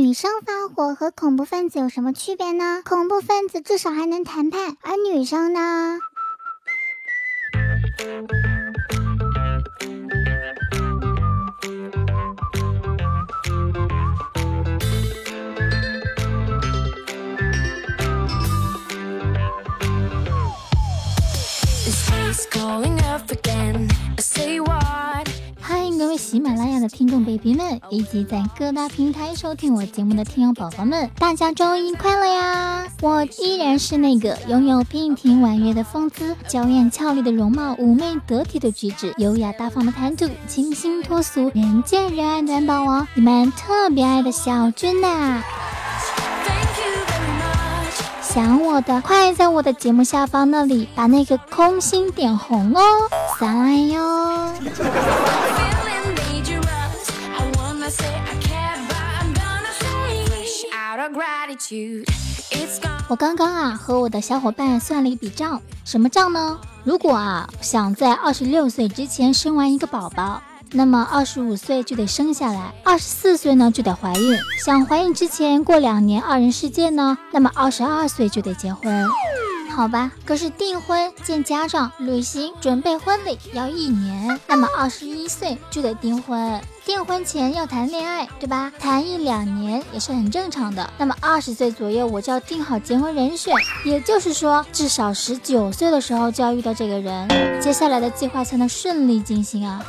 女生发火和恐怖分子有什么区别呢？恐怖分子至少还能谈判，而女生呢？喜马拉雅的听众 baby 们，以及在各大平台收听我节目的听友宝宝们，大家周一快乐呀！我依然是那个拥有娉婷婉约的风姿、娇艳俏丽的容貌、妩媚得体的举止、优雅大方的谈吐、清新脱俗、人见人爱的暖宝宝，你们特别爱的小君呐！想我的，快在我的节目下方那里把那个空心点红哦，撒来哟！我刚刚啊和我的小伙伴算了一笔账，什么账呢？如果啊想在二十六岁之前生完一个宝宝，那么二十五岁就得生下来，二十四岁呢就得怀孕。想怀孕之前过两年二人世界呢，那么二十二岁就得结婚。好吧，可是订婚、见家长、旅行、准备婚礼要一年，那么二十一岁就得订婚。订婚前要谈恋爱，对吧？谈一两年也是很正常的。那么二十岁左右我就要定好结婚人选，也就是说至少十九岁的时候就要遇到这个人，接下来的计划才能顺利进行啊！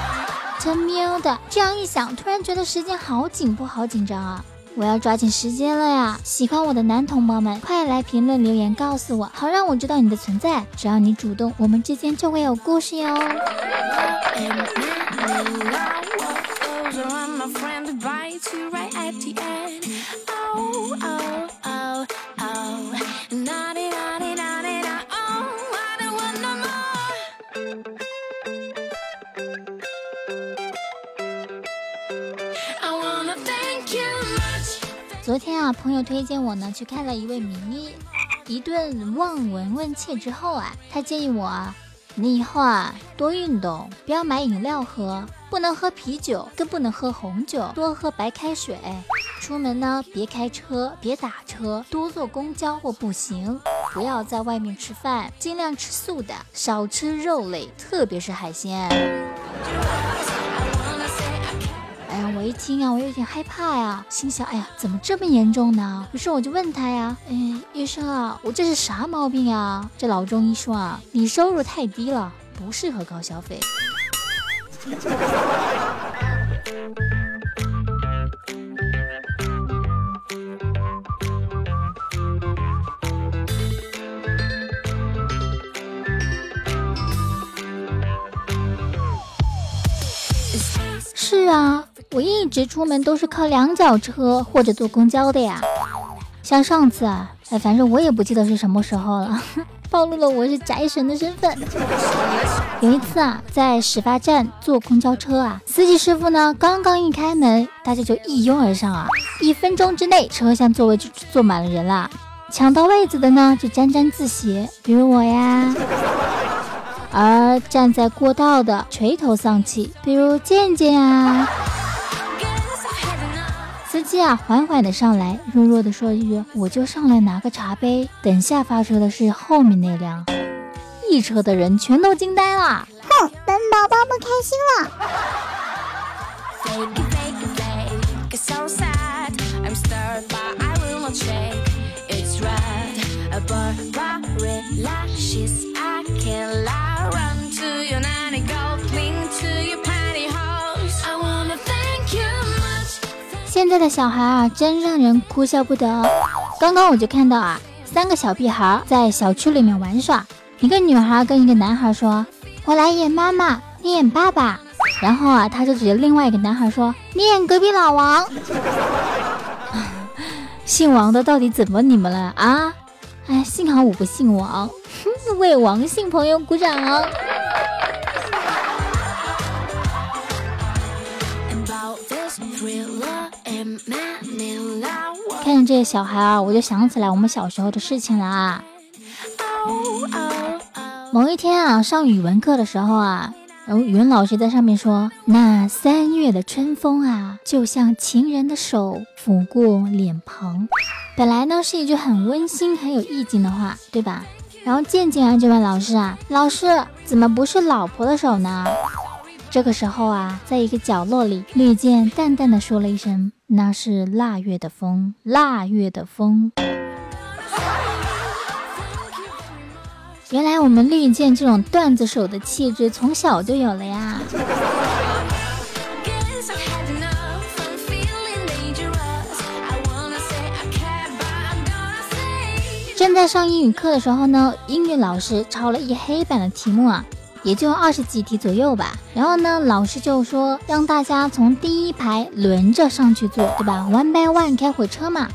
真喵的，这样一想，突然觉得时间好紧迫，好紧张啊！我要抓紧时间了呀！喜欢我的男同胞们，快来评论留言告诉我，好让我知道你的存在。只要你主动，我们之间就会有故事哟。昨天啊，朋友推荐我呢去看了一位名医，一顿望闻问切之后啊，他建议我啊，你以后啊多运动，不要买饮料喝，不能喝啤酒，更不能喝红酒，多喝白开水。出门呢别开车，别打车，多坐公交或步行，不要在外面吃饭，尽量吃素的，少吃肉类，特别是海鲜。一听啊，我有点害怕呀，心想，哎呀，怎么这么严重呢？于是我就问他呀，哎，医生啊，我这是啥毛病啊？这老中医说啊，你收入太低了，不适合高消费。是啊。我一直出门都是靠两脚车或者坐公交的呀，像上次啊，哎，反正我也不记得是什么时候了，暴露了我是宅神的身份。有一次啊，在始发站坐公交车啊，司机师傅呢刚刚一开门，大家就一拥而上啊，一分钟之内车厢座位就坐满了人了，抢到位子的呢就沾沾自喜，比如我呀，而站在过道的垂头丧气，比如健健啊。司机啊，缓缓的上来，弱弱的说一句：“我就上来拿个茶杯。”等下发车的是后面那辆，一车的人全都惊呆了。哼，本宝宝不开心了。现在的小孩啊，真让人哭笑不得。刚刚我就看到啊，三个小屁孩在小区里面玩耍。一个女孩跟一个男孩说：“我来演妈妈，你演爸爸。”然后啊，他就指着另外一个男孩说：“你演隔壁老王。”姓王的到底怎么你们了啊？哎，幸好我不姓王，为王姓朋友鼓掌。看见这些小孩啊，我就想起来我们小时候的事情了啊。某一天啊，上语文课的时候啊，然后语文老师在上面说：“那三月的春风啊，就像情人的手抚过脸庞。”本来呢是一句很温馨、很有意境的话，对吧？然后渐渐啊就问老师啊：“老师，怎么不是老婆的手呢？”这个时候啊，在一个角落里，绿箭淡淡的说了一声：“那是腊月的风，腊月的风。”原来我们绿箭这种段子手的气质从小就有了呀！正在上英语课的时候呢，英语老师抄了一黑板的题目啊，也就二十几题左右吧。然后呢，老师就说让大家从第一排轮着上去做，对吧？One by one 开火车嘛。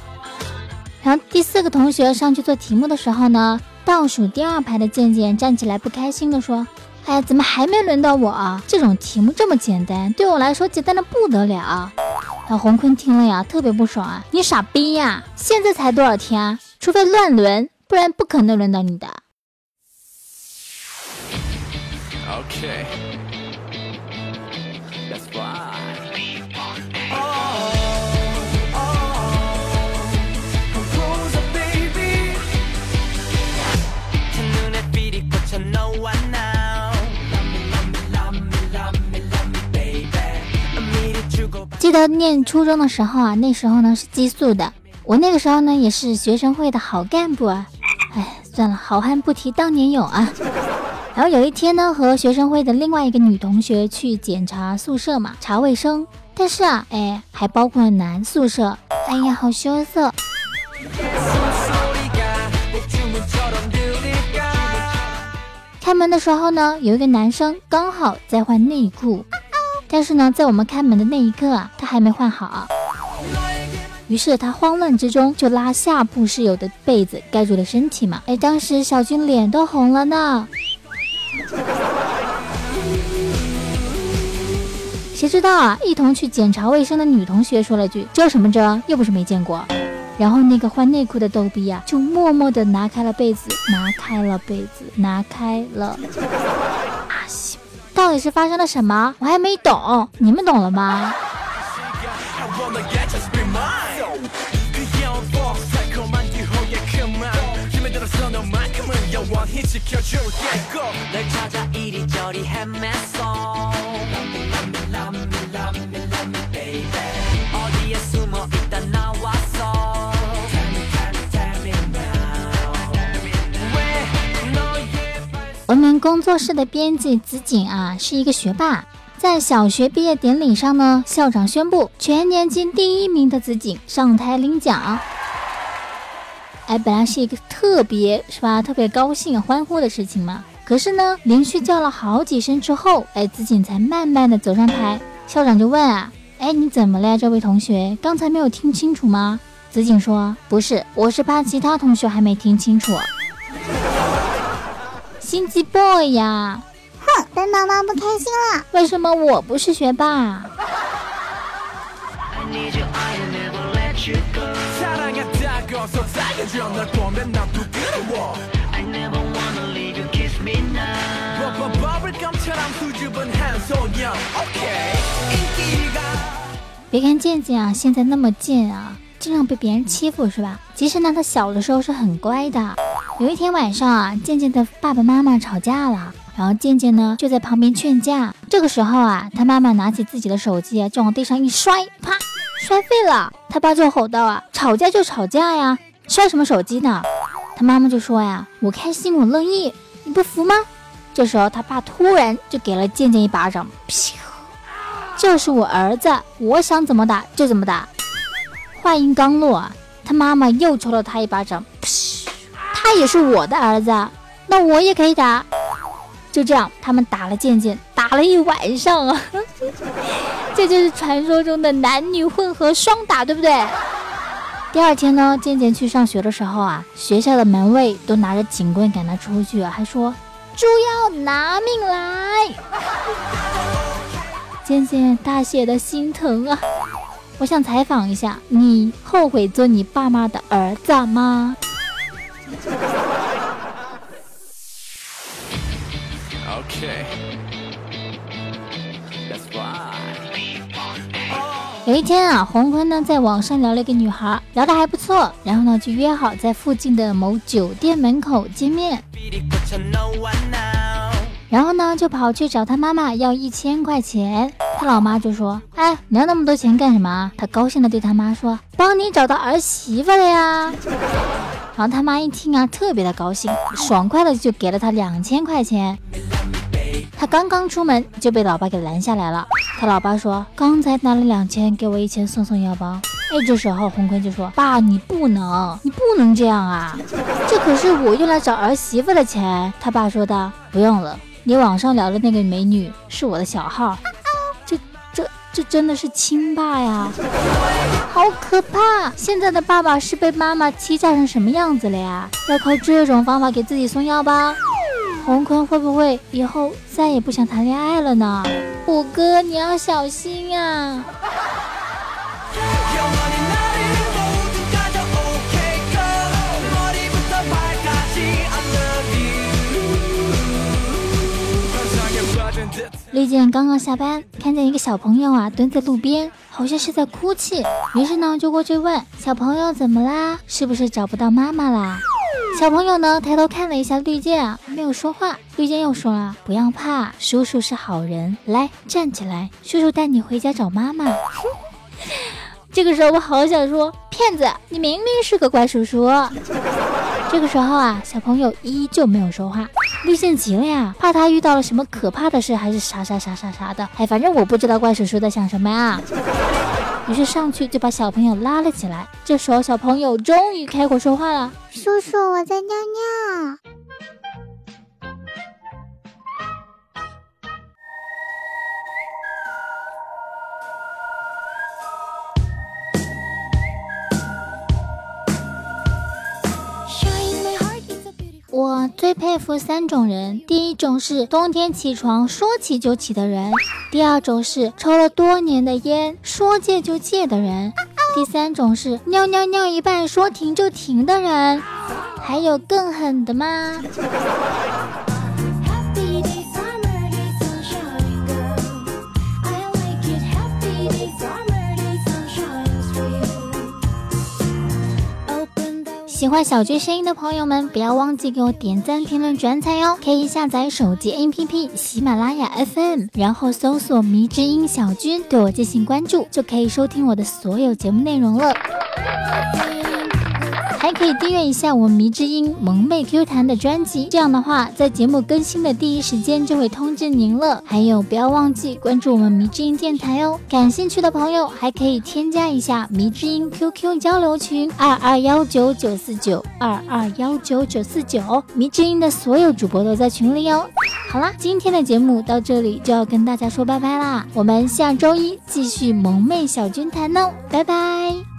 然后第四个同学上去做题目的时候呢。倒数第二排的健健站起来，不开心地说：“哎，怎么还没轮到我啊？这种题目这么简单，对我来说简单的不得了。”那洪坤听了呀，特别不爽啊！你傻逼呀！现在才多少天啊？除非乱轮，不然不可能轮到你的。记得念初中的时候啊，那时候呢是寄宿的，我那个时候呢也是学生会的好干部啊。哎，算了，好汉不提当年勇啊。然后有一天呢，和学生会的另外一个女同学去检查宿舍嘛，查卫生，但是啊，哎，还包括男宿舍，哎呀，好羞涩。开门的时候呢，有一个男生刚好在换内裤。但是呢，在我们开门的那一刻啊，他还没换好，于是他慌乱之中就拉下铺室友的被子盖住了身体嘛。哎，当时小军脸都红了呢。谁知道啊，一同去检查卫生的女同学说了句：“遮什么遮？又不是没见过。”然后那个换内裤的逗逼呀，就默默地拿开了被子，拿开了被子，拿开了。到底是发生了什么？我还没懂，你们懂了吗？我们工作室的编辑子锦啊，是一个学霸。在小学毕业典礼上呢，校长宣布全年级第一名的子锦上台领奖。哎，本来是一个特别是吧，特别高兴欢呼的事情嘛。可是呢，连续叫了好几声之后，哎，子锦才慢慢的走上台。校长就问啊，哎，你怎么了呀，这位同学？刚才没有听清楚吗？子锦说，不是，我是怕其他同学还没听清楚。心机 boy 呀！哼，本妈妈不开心了。为什么我不是学霸？别看健健啊，现在那么贱啊，经常被别人欺负是吧？其实呢，他小的时候是很乖的。有一天晚上啊，健健的爸爸妈妈吵架了，然后健健呢就在旁边劝架。这个时候啊，他妈妈拿起自己的手机啊，就往地上一摔，啪，摔废了。他爸就吼道啊：“吵架就吵架呀，摔什么手机呢？”他妈妈就说呀：“我开心我乐意，你不服吗？”这时候他爸突然就给了健健一巴掌，噗！这是我儿子，我想怎么打就怎么打。话音刚落，他妈妈又抽了他一巴掌，他也是我的儿子，那我也可以打。就这样，他们打了健健，打了一晚上啊！这就是传说中的男女混合双打，对不对？第二天呢，健健去上学的时候啊，学校的门卫都拿着警棍赶他出去，还说：“猪要拿命来！”健健大写的心疼啊！我想采访一下，你后悔做你爸妈的儿子吗？OK？有一天啊，洪坤呢在网上聊了一个女孩，聊得还不错，然后呢就约好在附近的某酒店门口见面。然后呢就跑去找他妈妈要一千块钱，他老妈就说：“哎，你要那么多钱干什么？”他高兴的对他妈说：“帮你找到儿媳妇了呀。”然后他妈一听啊，特别的高兴，爽快的就给了他两千块钱。他刚刚出门就被老爸给拦下来了。他老爸说：“刚才拿了两千，给我一千送送腰包。”哎，这时候洪坤就说：“爸，你不能，你不能这样啊！这可是我用来找儿媳妇的钱。”他爸说道：“不用了，你网上聊的那个美女是我的小号。”这、这、这真的是亲爸呀！好可怕！现在的爸爸是被妈妈欺诈成什么样子了呀？要靠这种方法给自己送腰包？红坤会不会以后再也不想谈恋爱了呢？虎哥，你要小心啊！丽健刚刚下班，看见一个小朋友啊蹲在路边，好像是在哭泣，于是呢就过去问小朋友怎么啦？是不是找不到妈妈啦？小朋友呢，抬头看了一下绿箭啊，没有说话。绿箭又说了：“不要怕，叔叔是好人。来，站起来，叔叔带你回家找妈妈。”这个时候我好想说，骗子，你明明是个怪叔叔。这个时候啊，小朋友依旧没有说话。绿箭急了呀，怕他遇到了什么可怕的事，还是啥啥啥啥啥的。哎，反正我不知道怪叔叔在想什么呀。于是上去就把小朋友拉了起来。这时候小朋友终于开口说话了：“叔叔，我在尿尿。”最佩服三种人：第一种是冬天起床说起就起的人；第二种是抽了多年的烟说戒就戒的人；第三种是尿尿尿一半说停就停的人。还有更狠的吗？喜欢小军声音的朋友们，不要忘记给我点赞、评论、转采哟！可以下载手机 APP 喜马拉雅 FM，然后搜索“迷之音小军”，对我进行关注，就可以收听我的所有节目内容了。还可以订阅一下我们迷之音萌妹 Q 弹的专辑，这样的话，在节目更新的第一时间就会通知您了。还有，不要忘记关注我们迷之音电台哦。感兴趣的朋友还可以添加一下迷之音 QQ 交流群二二幺九九四九二二幺九九四九，迷之音的所有主播都在群里哦。好啦，今天的节目到这里就要跟大家说拜拜啦，我们下周一继续萌妹小军谈哦，拜拜。